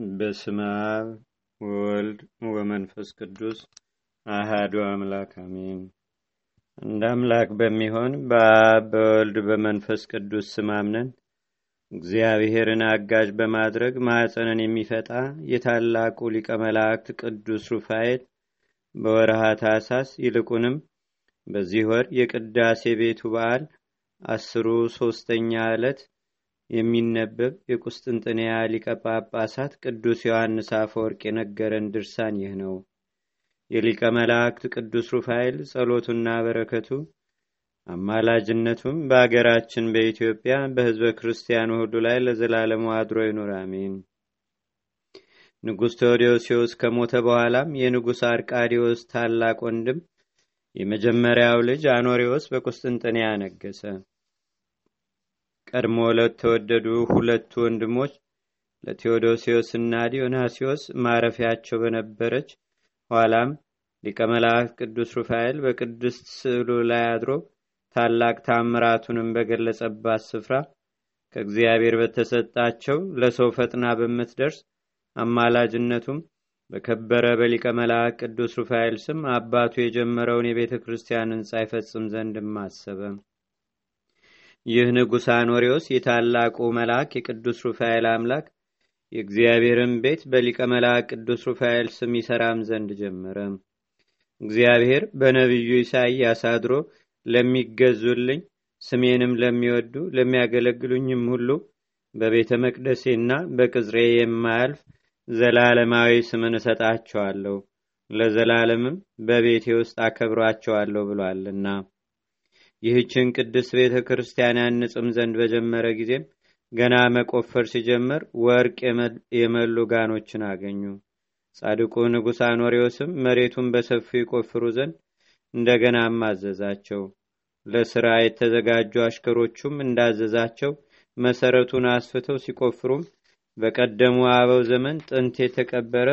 በስመ አብ ወወልድ ወመንፈስ ቅዱስ አሃዱ አምላክ አሜን። እንደ አምላክ በሚሆን በአብ በወልድ በመንፈስ ቅዱስ ስም አምነን እግዚአብሔርን አጋዥ በማድረግ ማዕፀንን የሚፈታ የታላቁ ሊቀ መላእክት ቅዱስ ሩፋኤል በወርሃ ታኅሳስ ይልቁንም በዚህ ወር የቅዳሴ ቤቱ በዓል አስሩ ሶስተኛ ዕለት የሚነበብ የቁስጥንጥንያ ሊቀ ጳጳሳት ቅዱስ ዮሐንስ አፈወርቅ የነገረን ድርሳን ይህ ነው። የሊቀ መላእክት ቅዱስ ሩፋኤል ጸሎቱና በረከቱ አማላጅነቱም በአገራችን በኢትዮጵያ በሕዝበ ክርስቲያኑ ሁሉ ላይ ለዘላለሙ አድሮ ይኑር፣ አሜን። ንጉሥ ቴዎዶሲዎስ ከሞተ በኋላም የንጉሥ አርቃዲዎስ ታላቅ ወንድም የመጀመሪያው ልጅ አኖሪዎስ በቁስጥንጥንያ ነገሰ። ቀድሞ ለተወደዱ ሁለቱ ወንድሞች ለቴዎዶሲዎስ እና ዲዮናሲዎስ ማረፊያቸው በነበረች ኋላም ሊቀ መላእክት ቅዱስ ሩፋኤል በቅድስት ስዕሉ ላይ አድሮ ታላቅ ታምራቱንም በገለጸባት ስፍራ ከእግዚአብሔር በተሰጣቸው ለሰው ፈጥና በምትደርስ አማላጅነቱም በከበረ በሊቀ መልአክ ቅዱስ ሩፋኤል ስም አባቱ የጀመረውን የቤተ ክርስቲያን ሕንፃ ይፈጽም ዘንድ አሰበ። ይህ ንጉሥ አኖሪዎስ የታላቁ መልአክ የቅዱስ ሩፋኤል አምላክ የእግዚአብሔርን ቤት በሊቀ መልአክ ቅዱስ ሩፋኤል ስም ይሰራም ዘንድ ጀመረ። እግዚአብሔር በነቢዩ ኢሳይያስ አድሮ ለሚገዙልኝ ስሜንም ለሚወዱ ለሚያገለግሉኝም ሁሉ በቤተ መቅደሴና በቅጽሬ የማያልፍ ዘላለማዊ ስምን እሰጣቸዋለሁ፣ ለዘላለምም በቤቴ ውስጥ አከብሯቸዋለሁ ብሏልና። ይህችን ቅድስት ቤተ ክርስቲያን ያንጽም ዘንድ በጀመረ ጊዜም ገና መቆፈር ሲጀምር ወርቅ የመሉ ጋኖችን አገኙ። ጻድቁ ንጉሥ አኖሪዎስም መሬቱን በሰፊው ይቆፍሩ ዘንድ እንደገናም አዘዛቸው። ለሥራ የተዘጋጁ አሽከሮቹም እንዳዘዛቸው መሰረቱን አስፍተው ሲቆፍሩም በቀደሙ አበው ዘመን ጥንት የተቀበረ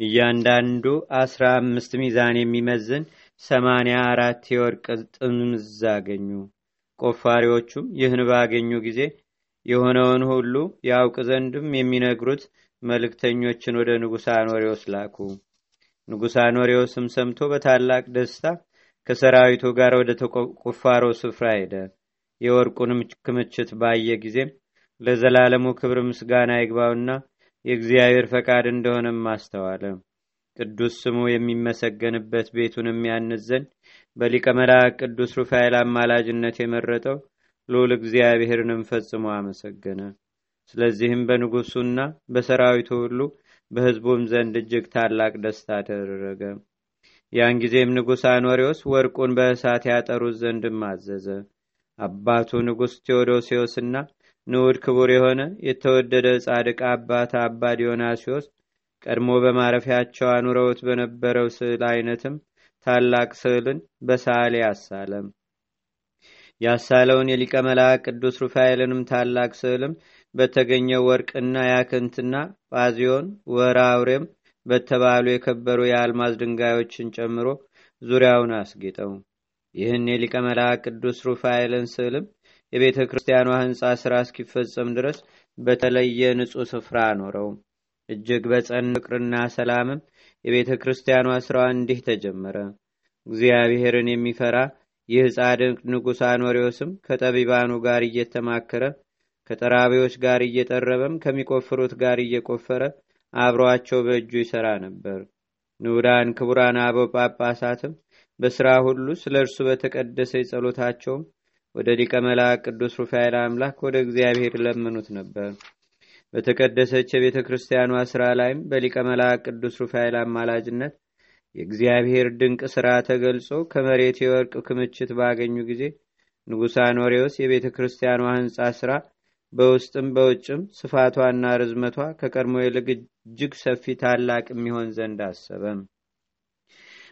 እያንዳንዱ አስራ አምስት ሚዛን የሚመዝን ሰማንያ አራት የወርቅ ጥምዝ አገኙ። ቆፋሪዎቹም ይህን ባገኙ ጊዜ የሆነውን ሁሉ ያውቅ ዘንድም የሚነግሩት መልእክተኞችን ወደ ንጉሥ አኖሪዎስ ላኩ። ንጉሥ አኖሪዎስም ሰምቶ በታላቅ ደስታ ከሰራዊቱ ጋር ወደ ተቆፋሮ ስፍራ ሄደ። የወርቁንም ክምችት ባየ ጊዜም ለዘላለሙ ክብር ምስጋና ይግባውና የእግዚአብሔር ፈቃድ እንደሆነም አስተዋለ። ቅዱስ ስሙ የሚመሰገንበት ቤቱንም ያንጽ ዘንድ በሊቀ መላእክት ቅዱስ ሩፋኤል አማላጅነት የመረጠው ልዑል እግዚአብሔርንም ፈጽሞ አመሰገነ። ስለዚህም በንጉሱና በሰራዊቱ ሁሉ በሕዝቡም ዘንድ እጅግ ታላቅ ደስታ ተደረገ። ያን ጊዜም ንጉሥ አኖሪዎስ ወርቁን በእሳት ያጠሩት ዘንድም አዘዘ። አባቱ ንጉሥ ቴዎዶሲዎስና ንዑድ ክቡር የሆነ የተወደደ ጻድቅ አባት አባ ዲዮናሲዎስ ቀድሞ በማረፊያቸው አኑረውት በነበረው ስዕል አይነትም ታላቅ ስዕልን በሳሌ አሳለም። ያሳለውን የሊቀ መልአክ ቅዱስ ሩፋኤልንም ታላቅ ስዕልም በተገኘው ወርቅና ያክንትና ጳዚዮን ወራውሬም በተባሉ የከበሩ የአልማዝ ድንጋዮችን ጨምሮ ዙሪያውን አስጌጠው። ይህን የሊቀ መልአክ ቅዱስ ሩፋኤልን ስዕልም የቤተ ክርስቲያኗ ሕንፃ ሥራ እስኪፈጸም ድረስ በተለየ ንጹሕ ስፍራ አኖረው። እጅግ በጸን ፍቅርና ሰላምም የቤተ ክርስቲያኗ ሥራዋ እንዲህ ተጀመረ። እግዚአብሔርን የሚፈራ ይህ ጻድቅ ንጉሥ አኖሪዎስም ከጠቢባኑ ጋር እየተማከረ ከጠራቢዎች ጋር እየጠረበም ከሚቆፍሩት ጋር እየቆፈረ አብሯቸው በእጁ ይሠራ ነበር። ንዑዳን ክቡራን አበው ጳጳሳትም በሥራ ሁሉ ስለ እርሱ በተቀደሰ ጸሎታቸውም ወደ ሊቀ መልአክ ቅዱስ ሩፋኤል አምላክ ወደ እግዚአብሔር ለምኑት ነበር። በተቀደሰች የቤተ ክርስቲያኗ ሥራ ላይም በሊቀ መልአክ ቅዱስ ሩፋኤል አማላጅነት የእግዚአብሔር ድንቅ ሥራ ተገልጾ ከመሬት የወርቅ ክምችት ባገኙ ጊዜ ንጉሥ አኖሬዎስ የቤተ ክርስቲያኗ ሕንፃ ሥራ በውስጥም በውጭም ስፋቷና ርዝመቷ ከቀድሞ ይልቅ እጅግ ሰፊ ታላቅ የሚሆን ዘንድ አሰበም።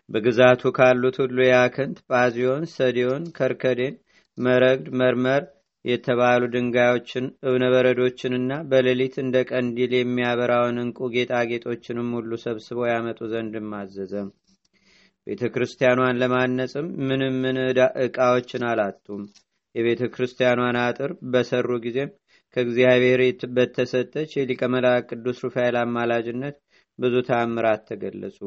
በግዛቱ ካሉት ሁሉ የአክንት፣ ጳዚዮን፣ ሰዲዮን፣ ከርከዴን፣ መረግድ፣ መርመር የተባሉ ድንጋዮችን እብነበረዶችንና በሌሊት እንደ ቀንዲል የሚያበራውን እንቁ ጌጣጌጦችንም ሁሉ ሰብስበው ያመጡ ዘንድም አዘዘ። ቤተ ክርስቲያኗን ለማነጽም ምንም ምን ዕቃዎችን አላጡም። የቤተ ክርስቲያኗን አጥር በሰሩ ጊዜም ከእግዚአብሔር በተሰጠች የሊቀ መልአክ ቅዱስ ሩፋኤል አማላጅነት ብዙ ታምራት ተገለጹ።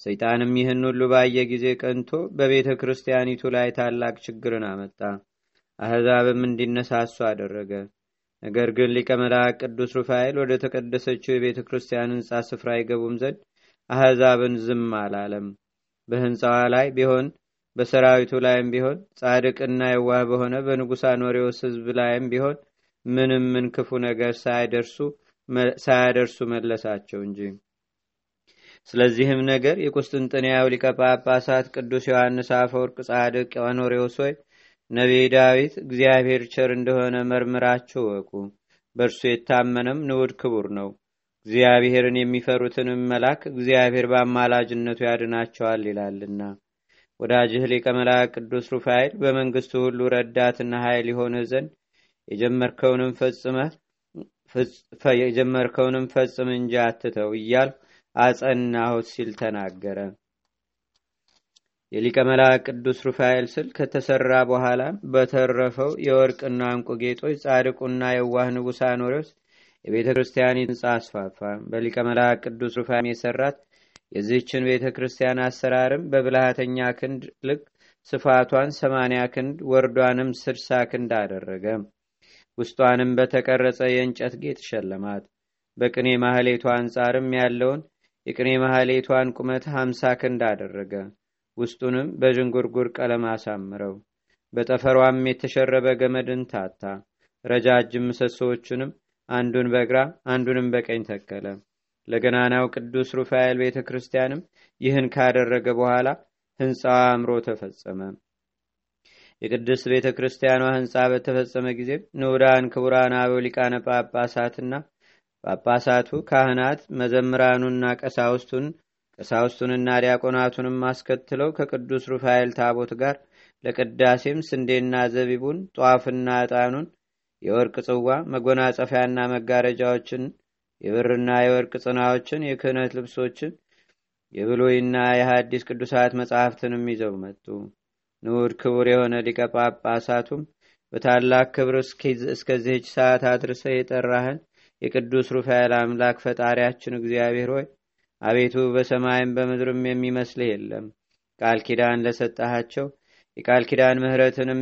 ሰይጣንም ይህን ሁሉ ባየ ጊዜ ቀንቶ በቤተ ክርስቲያኒቱ ላይ ታላቅ ችግርን አመጣ። አሕዛብም እንዲነሳሱ አደረገ። ነገር ግን ሊቀ መልአክ ቅዱስ ሩፋኤል ወደ ተቀደሰችው የቤተ ክርስቲያን ሕንፃ ስፍራ ይገቡም ዘንድ አሕዛብን ዝም አላለም። በሕንፃዋ ላይ ቢሆን በሰራዊቱ ላይም ቢሆን ጻድቅና የዋህ በሆነ በንጉሥ አኖሬዎስ ሕዝብ ላይም ቢሆን ምንም ምን ክፉ ነገር ሳያደርሱ መለሳቸው እንጂ። ስለዚህም ነገር የቁስጥንጥንያው ሊቀ ጳጳሳት ቅዱስ ዮሐንስ አፈወርቅ ጻድቅ አኖሬዎስ ሆይ ነቢይ ዳዊት እግዚአብሔር ቸር እንደሆነ መርምራችሁ ወቁ፣ በእርሱ የታመነም ንዑድ ክቡር ነው። እግዚአብሔርን የሚፈሩትንም መልአክ እግዚአብሔር በአማላጅነቱ ያድናቸዋል ይላልና። ወዳጅህ ሊቀ መልአክ ቅዱስ ሩፋኤል በመንግስቱ ሁሉ ረዳትና ኃይል የሆንህ ዘንድ የጀመርከውንም ፈጽመህ የጀመርከውንም ፈጽም እንጂ አትተው እያል አጸናሁት ሲል ተናገረ። የሊቀ መልአክ ቅዱስ ሩፋኤል ስል ከተሰራ በኋላ በተረፈው የወርቅና እንቁ ጌጦች ጻድቁና የዋህ ንጉሥ አኖሬዎስ የቤተ ክርስቲያን ህንፃ አስፋፋ። በሊቀ መልአክ ቅዱስ ሩፋኤል የሰራት የዚህችን ቤተ ክርስቲያን አሰራርም በብልሃተኛ ክንድ ልክ ስፋቷን ሰማንያ ክንድ ወርዷንም ስድሳ ክንድ አደረገ። ውስጧንም በተቀረጸ የእንጨት ጌጥ ሸለማት። በቅኔ ማህሌቷ አንጻርም ያለውን የቅኔ ማህሌቷን ቁመት ሀምሳ ክንድ አደረገ። ውስጡንም በዥንጉርጉር ቀለም አሳምረው። በጠፈሯም የተሸረበ ገመድን ታታ። ረጃጅም ምሰሶዎቹንም አንዱን በግራ አንዱንም በቀኝ ተከለ። ለገናናው ቅዱስ ሩፋኤል ቤተ ክርስቲያንም ይህን ካደረገ በኋላ ህንፃዋ አምሮ ተፈጸመ። የቅድስት ቤተ ክርስቲያኗ ህንፃ በተፈጸመ ጊዜ ንዑዳን ክቡራን አበው ሊቃነ ጳጳሳትና ጳጳሳቱ፣ ካህናት፣ መዘምራኑና ቀሳውስቱን ቀሳውስቱንና ዲያቆናቱንም አስከትለው ከቅዱስ ሩፋኤል ታቦት ጋር ለቅዳሴም ስንዴና ዘቢቡን፣ ጧፍና ዕጣኑን፣ የወርቅ ጽዋ፣ መጎናጸፊያና መጋረጃዎችን፣ የብርና የወርቅ ጽናዎችን፣ የክህነት ልብሶችን፣ የብሉይና የሐዲስ ቅዱሳት መጻሕፍትንም ይዘው መጡ። ንዑድ ክቡር የሆነ ሊቀ ጳጳሳቱም በታላቅ ክብር እስከዚህች ሰዓት አድርሰ የጠራህን የቅዱስ ሩፋኤል አምላክ ፈጣሪያችን እግዚአብሔር ሆይ አቤቱ በሰማይም በምድርም የሚመስልህ የለም። ቃል ኪዳን ለሰጠሃቸው የቃል ኪዳን ምሕረትንም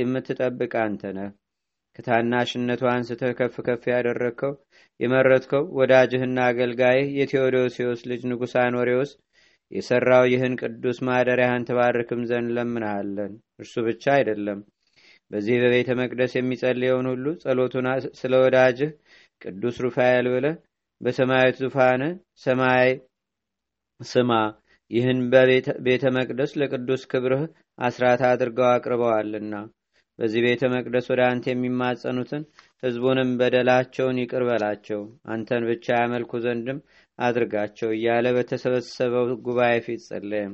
የምትጠብቅ አንተ ነህ። ከታናሽነቱ አንስተህ ከፍ ከፍ ያደረግከው የመረጥከው ወዳጅህና አገልጋይህ የቴዎዶሲዎስ ልጅ ንጉሥ አኖሬዎስ የሠራው ይህን ቅዱስ ማደሪያህን ትባርክም ዘንድ ለምንሃለን። እርሱ ብቻ አይደለም፣ በዚህ በቤተ መቅደስ የሚጸልየውን ሁሉ ጸሎቱን ስለ ወዳጅህ ቅዱስ ሩፋኤል ብለህ በሰማያዊት ዙፋን ሰማይ ስማ። ይህን በቤተ መቅደስ ለቅዱስ ክብርህ አስራት አድርገው አቅርበዋልና በዚህ ቤተ መቅደስ ወደ አንተ የሚማጸኑትን ሕዝቡንም በደላቸውን ይቅር በላቸው፣ አንተን ብቻ ያመልኩ ዘንድም አድርጋቸው እያለ በተሰበሰበው ጉባኤ ፊት ጸለየ።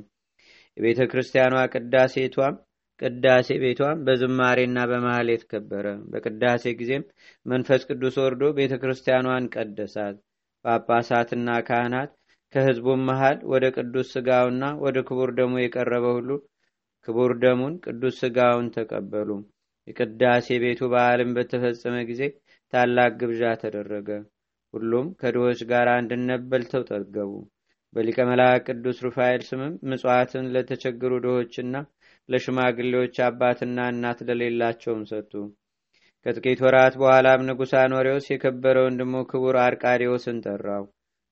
የቤተ ክርስቲያኗ ቅዳሴቷም ቅዳሴ ቤቷም በዝማሬና በማህሌት ከበረ። በቅዳሴ ጊዜም መንፈስ ቅዱስ ወርዶ ቤተ ክርስቲያኗን ቀደሳት። ጳጳሳትና ካህናት ከሕዝቡም መሃል ወደ ቅዱስ ሥጋውና ወደ ክቡር ደሙ የቀረበ ሁሉ ክቡር ደሙን ቅዱስ ሥጋውን ተቀበሉ። የቅዳሴ ቤቱ በዓልም በተፈጸመ ጊዜ ታላቅ ግብዣ ተደረገ። ሁሉም ከድሆች ጋር አንድነት በልተው ጠገቡ። በሊቀ መልአክ ቅዱስ ሩፋኤል ስምም ምጽዋትን ለተቸገሩ ድሆችና ለሽማግሌዎች አባትና እናት ለሌላቸውም ሰጡ። ከጥቂት ወራት በኋላም ንጉሥ አኖሬዎስ የከበረ ወንድሙ ክቡር አርቃዲዎስን ጠራው።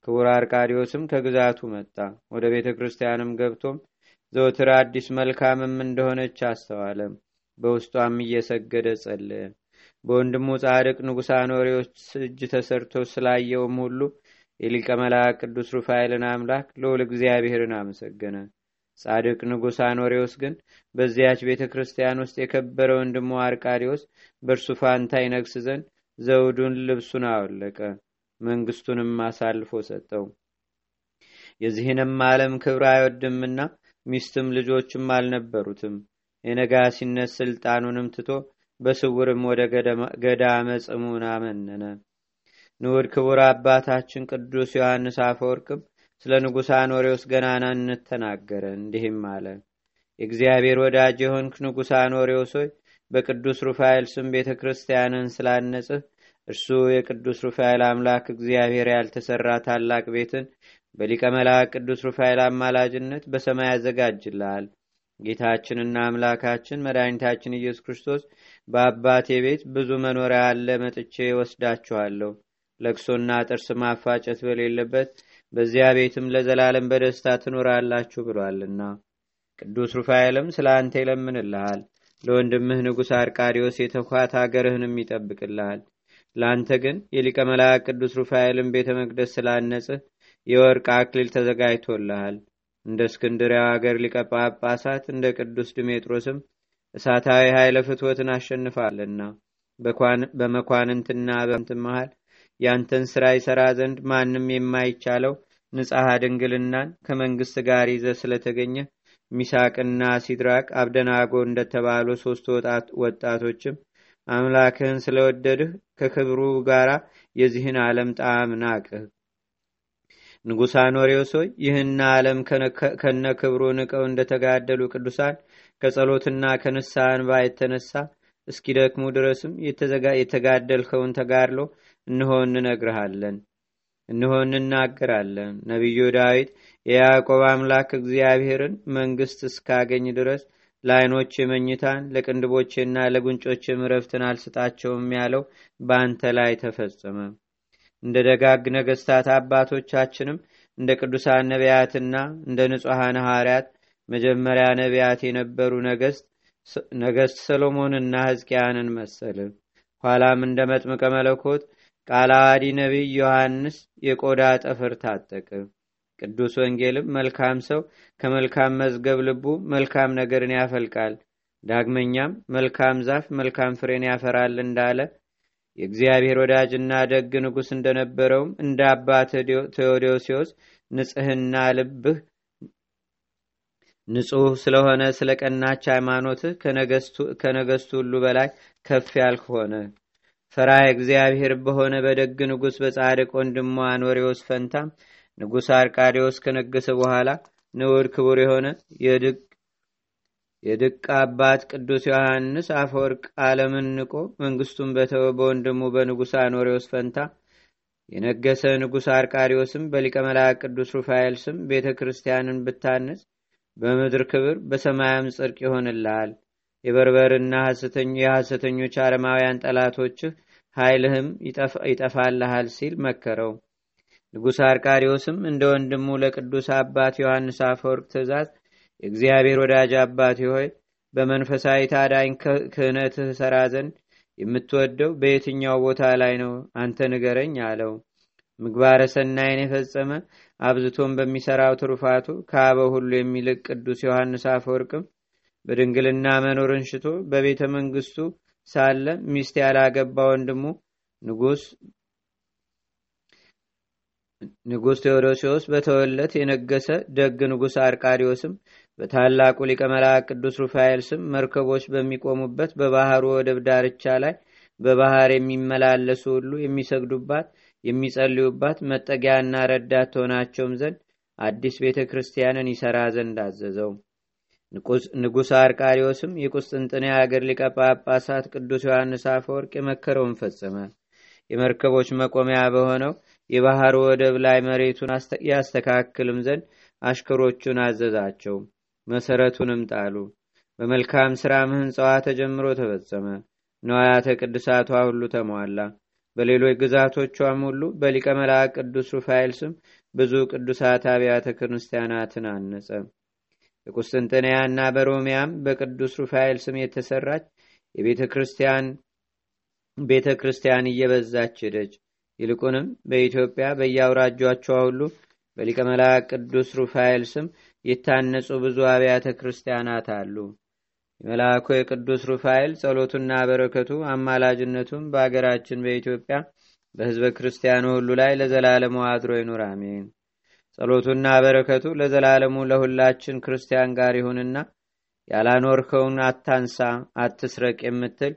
ክቡር አርቃዲዎስም ከግዛቱ መጣ። ወደ ቤተ ክርስቲያንም ገብቶም ዘወትር አዲስ መልካምም እንደሆነች አስተዋለም። በውስጧም እየሰገደ ጸለየ። በወንድሙ ጻድቅ ንጉሥ አኖሬዎስ እጅ ተሰርቶ ስላየውም ሁሉ የሊቀ መልአክ ቅዱስ ሩፋኤልን አምላክ ልዑል እግዚአብሔርን አመሰገነ። ጻድቅ ንጉሥ አኖሬዎስ ግን በዚያች ቤተ ክርስቲያን ውስጥ የከበረ ወንድሙ አርቃዲዎስ በእርሱ ፋንታ ይነግስ ዘንድ ዘውዱን ልብሱን አወለቀ፣ መንግስቱንም አሳልፎ ሰጠው። የዚህንም ዓለም ክብር አይወድምና ሚስትም ልጆችም አልነበሩትም። የነጋሲነት ስልጣኑንም ትቶ በስውርም ወደ ገዳመ ጽሙን አመነነ። ንዑድ ክቡር አባታችን ቅዱስ ዮሐንስ አፈወርቅም ስለ ንጉሥ አኖሬዎስ ገናናነት ተናገረ። እንዲህም አለ። የእግዚአብሔር ወዳጅ የሆንክ ንጉሥ አኖሬዎስ ሆይ በቅዱስ ሩፋኤል ስም ቤተ ክርስቲያንን ስላነጽህ እርሱ የቅዱስ ሩፋኤል አምላክ እግዚአብሔር ያልተሰራ ታላቅ ቤትን በሊቀ መልአክ ቅዱስ ሩፋኤል አማላጅነት በሰማይ ያዘጋጅልሃል። ጌታችንና አምላካችን መድኃኒታችን ኢየሱስ ክርስቶስ በአባቴ ቤት ብዙ መኖሪያ አለ፣ መጥቼ ወስዳችኋለሁ። ለቅሶና ጥርስ ማፋጨት በሌለበት በዚያ ቤትም ለዘላለም በደስታ ትኖራላችሁ ብሏልና። ቅዱስ ሩፋኤልም ስለ አንተ ይለምንልሃል። ለወንድምህ ንጉሥ አርቃዲዮስ የተኳት አገርህንም ይጠብቅልሃል። ለአንተ ግን የሊቀ መልአክ ቅዱስ ሩፋኤልን ቤተ መቅደስ ስላነጽህ የወርቅ አክሊል ተዘጋጅቶልሃል። እንደ እስክንድሪያው አገር ሊቀ ጳጳሳት እንደ ቅዱስ ድሜጥሮስም እሳታዊ ኃይለ ፍትወትን አሸንፋልና በመኳንንትና በምትን መሃል ያንተን ሥራ ይሠራ ዘንድ ማንም የማይቻለው ንጽሐ ድንግልናን ከመንግሥት ጋር ይዘ ስለተገኘ ሚሳቅና ሲድራቅ አብደናጎ እንደተባሉ ሦስት ወጣቶችም አምላክህን ስለወደድህ ከክብሩ ጋር የዚህን ዓለም ጣዕም ናቅህ። ንጉሥ አኖሬዎስ ሆይ ይህን ዓለም ከነ ክብሩ ንቀው እንደተጋደሉ ቅዱሳን ከጸሎትና ከንስሐ እንባ የተነሳ እስኪደክሙ ድረስም የተጋደልከውን ተጋድሎ እንሆ እንነግርሃለን፣ እንሆ እንናገራለን። ነቢዩ ዳዊት የያዕቆብ አምላክ እግዚአብሔርን መንግሥት እስካገኝ ድረስ ለዓይኖች መኝታን ለቅንድቦቼና ለጉንጮች ምረፍትን አልስጣቸውም ያለው በአንተ ላይ ተፈጸመ። እንደ ደጋግ ነገስታት አባቶቻችንም እንደ ቅዱሳን ነቢያትና እንደ ንጹሐን ሐዋርያት መጀመሪያ ነቢያት የነበሩ ነገስት ሰሎሞንና ሕዝቅያንን መሰል። ኋላም እንደ መጥምቀ መለኮት ቃለ ዓዋዲ ነቢይ ዮሐንስ የቆዳ ጠፍር ታጠቅ። ቅዱስ ወንጌልም መልካም ሰው ከመልካም መዝገብ ልቡ መልካም ነገርን ያፈልቃል፣ ዳግመኛም መልካም ዛፍ መልካም ፍሬን ያፈራል እንዳለ የእግዚአብሔር ወዳጅና ደግ ንጉሥ እንደነበረውም እንደ አባት ቴዎዶሲዎስ ንጽህና ልብህ ንጹሕ ስለሆነ ስለ ቀናች ሃይማኖትህ ከነገስቱ ሁሉ በላይ ከፍ ያልክ ሆነ። ፈራሄ እግዚአብሔር በሆነ በደግ ንጉሥ በጻድቅ ወንድሟ አኖሬዎስ ፈንታም ንጉሥ አርቃዴዎስ ከነገሰ በኋላ ንዑድ ክቡር የሆነ የድቅ አባት ቅዱስ ዮሐንስ አፈወርቅ ዓለምን ንቆ መንግስቱን በተወ በወንድሙ በንጉሥ አኖሬዎስ ፈንታ የነገሰ ንጉሥ አርቃዲዎስም በሊቀ መልአክ ቅዱስ ሩፋኤል ስም ቤተ ክርስቲያንን ብታነጽ በምድር ክብር በሰማያም ጽድቅ ይሆንልሃል። የበርበርና የሐሰተኞች አረማውያን ጠላቶችህ ኃይልህም ይጠፋልሃል ሲል መከረው። ንጉሥ አርቃዲዎስም እንደ ወንድሙ ለቅዱስ አባት ዮሐንስ አፈወርቅ ትእዛዝ የእግዚአብሔር ወዳጅ አባቴ ሆይ በመንፈሳዊ ታዳኝ ክህነትህ ሰራ ዘንድ የምትወደው በየትኛው ቦታ ላይ ነው? አንተ ንገረኝ አለው። ምግባረ ሰናይን የፈጸመ አብዝቶን በሚሰራው ትሩፋቱ ከአበው ሁሉ የሚልቅ ቅዱስ ዮሐንስ አፈወርቅም በድንግልና መኖርን ሽቶ በቤተ መንግስቱ ሳለ ሚስት ያላገባ ወንድሙ ንጉሥ ንጉሥ ቴዎዶሲዎስ በተወለት የነገሰ ደግ ንጉሥ አርቃዲዎስም በታላቁ ሊቀ መልአክ ቅዱስ ሩፋኤል ስም መርከቦች በሚቆሙበት በባህሩ ወደብ ዳርቻ ላይ በባህር የሚመላለሱ ሁሉ የሚሰግዱባት የሚጸልዩባት መጠጊያና ረዳት ትሆናቸውም ዘንድ አዲስ ቤተ ክርስቲያንን ይሰራ ዘንድ አዘዘው። ንጉሥ አርቃዲዎስም የቁስጥንጥንያ አገር ሊቀ ጳጳሳት ቅዱስ ዮሐንስ አፈወርቅ የመከረውን ፈጸመ። የመርከቦች መቆሚያ በሆነው የባህር ወደብ ላይ መሬቱን ያስተካክልም ዘንድ አሽከሮቹን አዘዛቸው። መሰረቱንም ጣሉ። በመልካም ሥራም ሕንፃዋ ተጀምሮ ተፈጸመ። ነዋያተ ቅዱሳቷ ሁሉ ተሟላ። በሌሎች ግዛቶቿም ሁሉ በሊቀ መልአክ ቅዱስ ሩፋኤል ስም ብዙ ቅዱሳት አብያተ ክርስቲያናትን አነጸ። በቁስጥንጥንያና በሮሚያም በቅዱስ ሩፋኤል ስም የተሰራች የቤተ ክርስቲያን ቤተ ክርስቲያን እየበዛች ሄደች። ይልቁንም በኢትዮጵያ በየአውራጇቿ ሁሉ በሊቀ መልአክ ቅዱስ ሩፋኤል ስም የታነጹ ብዙ አብያተ ክርስቲያናት አሉ። የመልአኩ የቅዱስ ሩፋኤል ጸሎቱና በረከቱ አማላጅነቱም በአገራችን በኢትዮጵያ በሕዝበ ክርስቲያኑ ሁሉ ላይ ለዘላለሙ አድሮ ይኑር፣ አሜን። ጸሎቱና በረከቱ ለዘላለሙ ለሁላችን ክርስቲያን ጋር ይሁንና ያላኖርከውን አታንሳ፣ አትስረቅ የምትል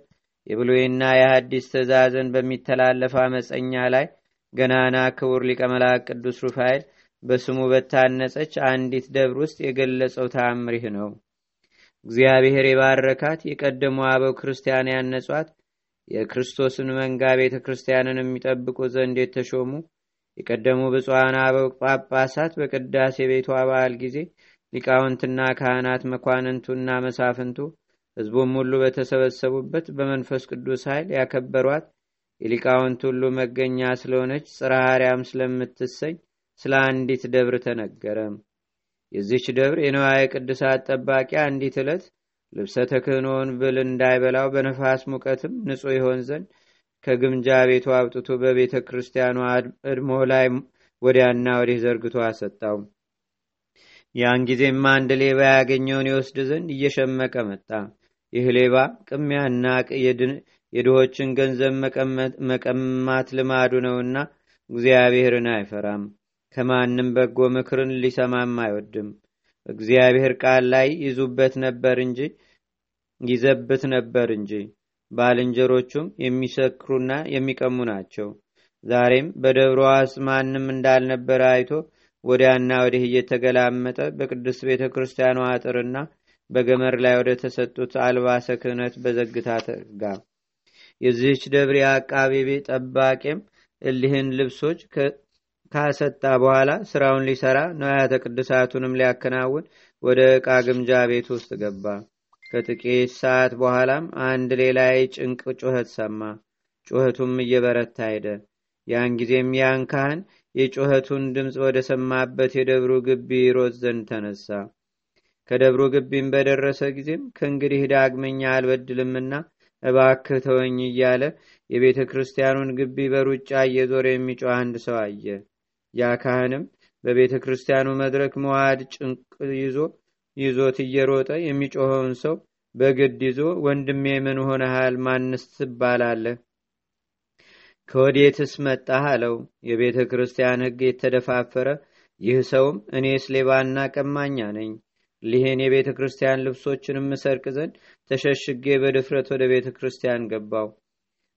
የብሉይና የሐዲስ ትእዛዝን በሚተላለፍ አመፀኛ ላይ ገናና ክቡር ሊቀ መልአክ ቅዱስ ሩፋኤል በስሙ በታነጸች አንዲት ደብር ውስጥ የገለጸው ይህ ነው። እግዚአብሔር የባረካት የቀደሙ አበው ክርስቲያን ያነጿት የክርስቶስን መንጋ ቤተ ክርስቲያንን የሚጠብቁ ዘንድ የተሾሙ የቀደሙ ብፁዓን አበው ጳጳሳት በቅዳሴ ቤቷ በዓል ጊዜ ሊቃውንትና ካህናት መኳንንቱና መሳፍንቱ ሕዝቡም ሁሉ በተሰበሰቡበት በመንፈስ ቅዱስ ኃይል ያከበሯት የሊቃውንት ሁሉ መገኛ ስለሆነች ጽርሐ አርያም ስለምትሰኝ ስለ አንዲት ደብር ተነገረ። የዚች ደብር የንዋየ ቅድሳት ጠባቂ አንዲት ዕለት ልብሰ ተክህኖውን ብል እንዳይበላው በነፋስ ሙቀትም ንጹሕ ይሆን ዘንድ ከግምጃ ቤቱ አውጥቶ በቤተ ክርስቲያኗ እድሞ ላይ ወዲያና ወዲህ ዘርግቶ አሰጣው። ያን ጊዜም አንድ ሌባ ያገኘውን ይወስድ ዘንድ እየሸመቀ መጣ። ይህ ሌባ ቅሚያና የድሆችን ገንዘብ መቀማት ልማዱ ነውና እግዚአብሔርን አይፈራም። ከማንም በጎ ምክርን ሊሰማም አይወድም። እግዚአብሔር ቃል ላይ ይዙበት ነበር እንጂ ይዘብት ነበር እንጂ ባልንጀሮቹም የሚሰክሩና የሚቀሙ ናቸው። ዛሬም በደብረ ዋስ ማንም እንዳልነበረ አይቶ ወዲያና ወዲህ እየተገላመጠ በቅድስት ቤተ ክርስቲያኗ አጥርና በገመር ላይ ወደ ተሰጡት አልባሰ ክህነት በዘግታ ተጋ። የዚህች ደብር የአቃቤ ቤት ጠባቂም እሊህን ልብሶች ካሰጣ በኋላ ስራውን ሊሰራ ነዋያተ ቅድሳቱንም ሊያከናውን ወደ ዕቃ ግምጃ ቤት ውስጥ ገባ። ከጥቂት ሰዓት በኋላም አንድ ሌላ ጭንቅ ጩኸት ሰማ። ጩኸቱም እየበረታ ሄደ። ያን ጊዜም ያን ካህን የጩኸቱን ድምፅ ወደ ሰማበት የደብሩ ግቢ ይሮጥ ዘንድ ተነሳ። ከደብሩ ግቢም በደረሰ ጊዜም ከእንግዲህ ዳግመኛ አልበድልምና እባክህ ተወኝ እያለ የቤተ ክርስቲያኑን ግቢ በሩጫ እየዞረ የሚጮህ አንድ ሰው አየ። ያ ካህንም በቤተ ክርስቲያኑ መድረክ መዋድ ጭንቅ ይዞ ይዞት እየሮጠ የሚጮኸውን ሰው በግድ ይዞ ወንድሜ ምን ሆነሃል? ማንስ ትባላለህ? ከወዴትስ መጣህ? አለው። የቤተ ክርስቲያን ሕግ የተደፋፈረ ይህ ሰውም እኔስ ሌባና ቀማኛ ነኝ ሊህን የቤተ ክርስቲያን ልብሶችንም እሰርቅ ዘንድ ተሸሽጌ በድፍረት ወደ ቤተ ክርስቲያን ገባው።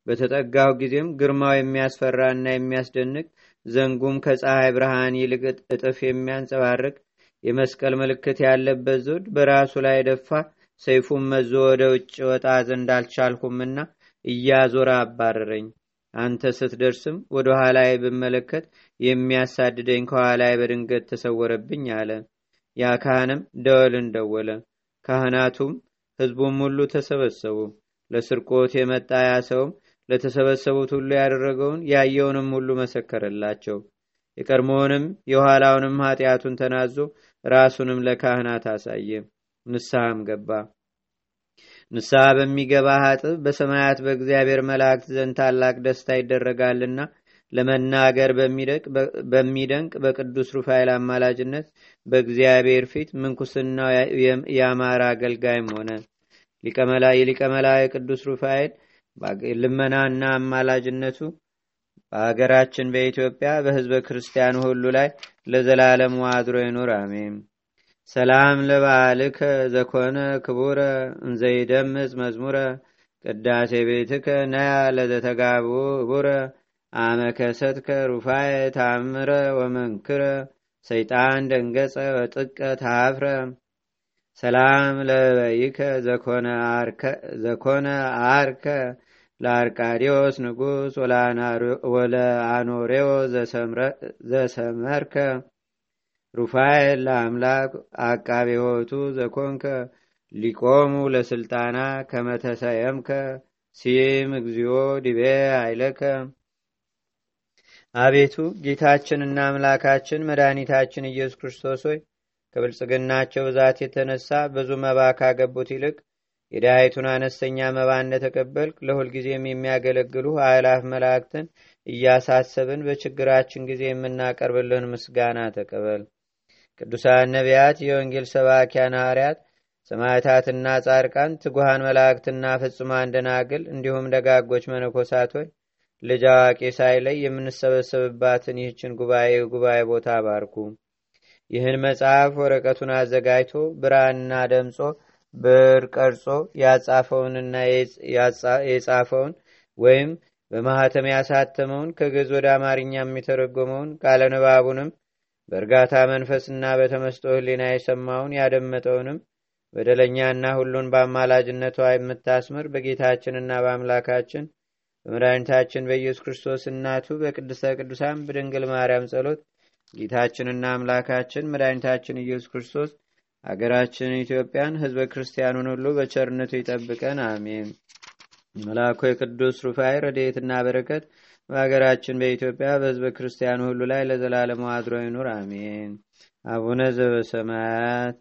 በተጠጋው ጊዜም ግርማው የሚያስፈራና የሚያስደንቅ ዘንጉም ከፀሐይ ብርሃን ይልቅ እጥፍ የሚያንጸባርቅ የመስቀል ምልክት ያለበት ዘውድ በራሱ ላይ ደፋ። ሰይፉም መዞ ወደ ውጭ ወጣ ዘንድ አልቻልሁምና እያዞረ አባረረኝ። አንተ ስትደርስም ወደ ኋላዬ ብመለከት የሚያሳድደኝ ከኋላዬ በድንገት ተሰወረብኝ አለ። ያ ካህንም ደወልን ደወለ። ካህናቱም ሕዝቡም ሁሉ ተሰበሰቡ። ለስርቆት የመጣ ያ ሰውም ለተሰበሰቡት ሁሉ ያደረገውን ያየውንም ሁሉ መሰከረላቸው። የቀድሞውንም የኋላውንም ኃጢአቱን ተናዞ ራሱንም ለካህናት አሳየ። ንስሐም ገባ። ንስሐ በሚገባ ሀጥብ በሰማያት በእግዚአብሔር መላእክት ዘንድ ታላቅ ደስታ ይደረጋልና ለመናገር በሚደንቅ በቅዱስ ሩፋኤል አማላጅነት በእግዚአብሔር ፊት ምንኩስናው ያማረ አገልጋይም ሆነ። የሊቀ መላእክት ቅዱስ ሩፋኤል ልመናና አማላጅነቱ በሀገራችን በኢትዮጵያ በሕዝበ ክርስቲያኑ ሁሉ ላይ ለዘላለሙ አድሮ ይኑር፣ አሜን። ሰላም ለበዓልከ ዘኮነ ክቡረ እንዘይደምጽ መዝሙረ ቅዳሴ ቤትከ ነያ ለዘተጋቡ እቡረ አመከሰትከ ሩፋየ ታምረ ወመንክረ ሰይጣን ደንገጸ ወጥቀ ታፍረ ሰላም ለበይከ ዘኮነ አርከ ለአርቃዲዮስ ንጉሥ ወለአኖሬዎ ዘሰመርከ ሩፋኤል ለአምላክ አቃቤ ሆቱ ዘኮንከ ሊቆሙ ለስልጣና ከመተሰየምከ ሲም እግዚኦ ዲቤ አይለከ አቤቱ ጌታችንና አምላካችን መድኃኒታችን ኢየሱስ ክርስቶስ ሆይ ከብልጽግናቸው ብዛት የተነሳ ብዙ መባ ካገቡት ይልቅ የድሃይቱን አነስተኛ መባ እንደተቀበልክ ለሁልጊዜም የሚያገለግሉ አእላፍ መላእክትን እያሳሰብን በችግራችን ጊዜ የምናቀርብልህን ምስጋና ተቀበል። ቅዱሳን ነቢያት፣ የወንጌል ሰባኪያን ሐዋርያት፣ ሰማዕታትና ጻድቃን፣ ትጉሃን መላእክትና ፍጹማን ደናግል እንዲሁም ደጋጎች መነኮሳት ሆይ ልጅ አዋቂ ሳይለይ የምንሰበሰብባትን ይህችን ጉባኤ ጉባኤ ቦታ ባርኩ። ይህን መጽሐፍ ወረቀቱን አዘጋጅቶ ብራና ደምጾ ብር ቀርጾ ያጻፈውንና የጻፈውን ወይም በማህተም ያሳተመውን ከግዕዝ ወደ አማርኛ የሚተረጎመውን ቃለ ንባቡንም በእርጋታ መንፈስና በተመስጦ ሕሊና የሰማውን ያደመጠውንም በደለኛና ሁሉን በአማላጅነቷ የምታስምር በጌታችንና በአምላካችን በመድኃኒታችን በኢየሱስ ክርስቶስ እናቱ በቅድስተ ቅዱሳን በድንግል ማርያም ጸሎት ጌታችንና አምላካችን መድኃኒታችን ኢየሱስ ክርስቶስ አገራችን ኢትዮጵያን ህዝበ ክርስቲያኑን ሁሉ በቸርነቱ ይጠብቀን አሜን። መልአኩ የቅዱስ ሩፋይ ረድኤትና በረከት በሀገራችን በኢትዮጵያ በህዝበ ክርስቲያኑ ሁሉ ላይ ለዘላለሙ አድሮ ይኑር አሜን። አቡነ ዘበሰማያት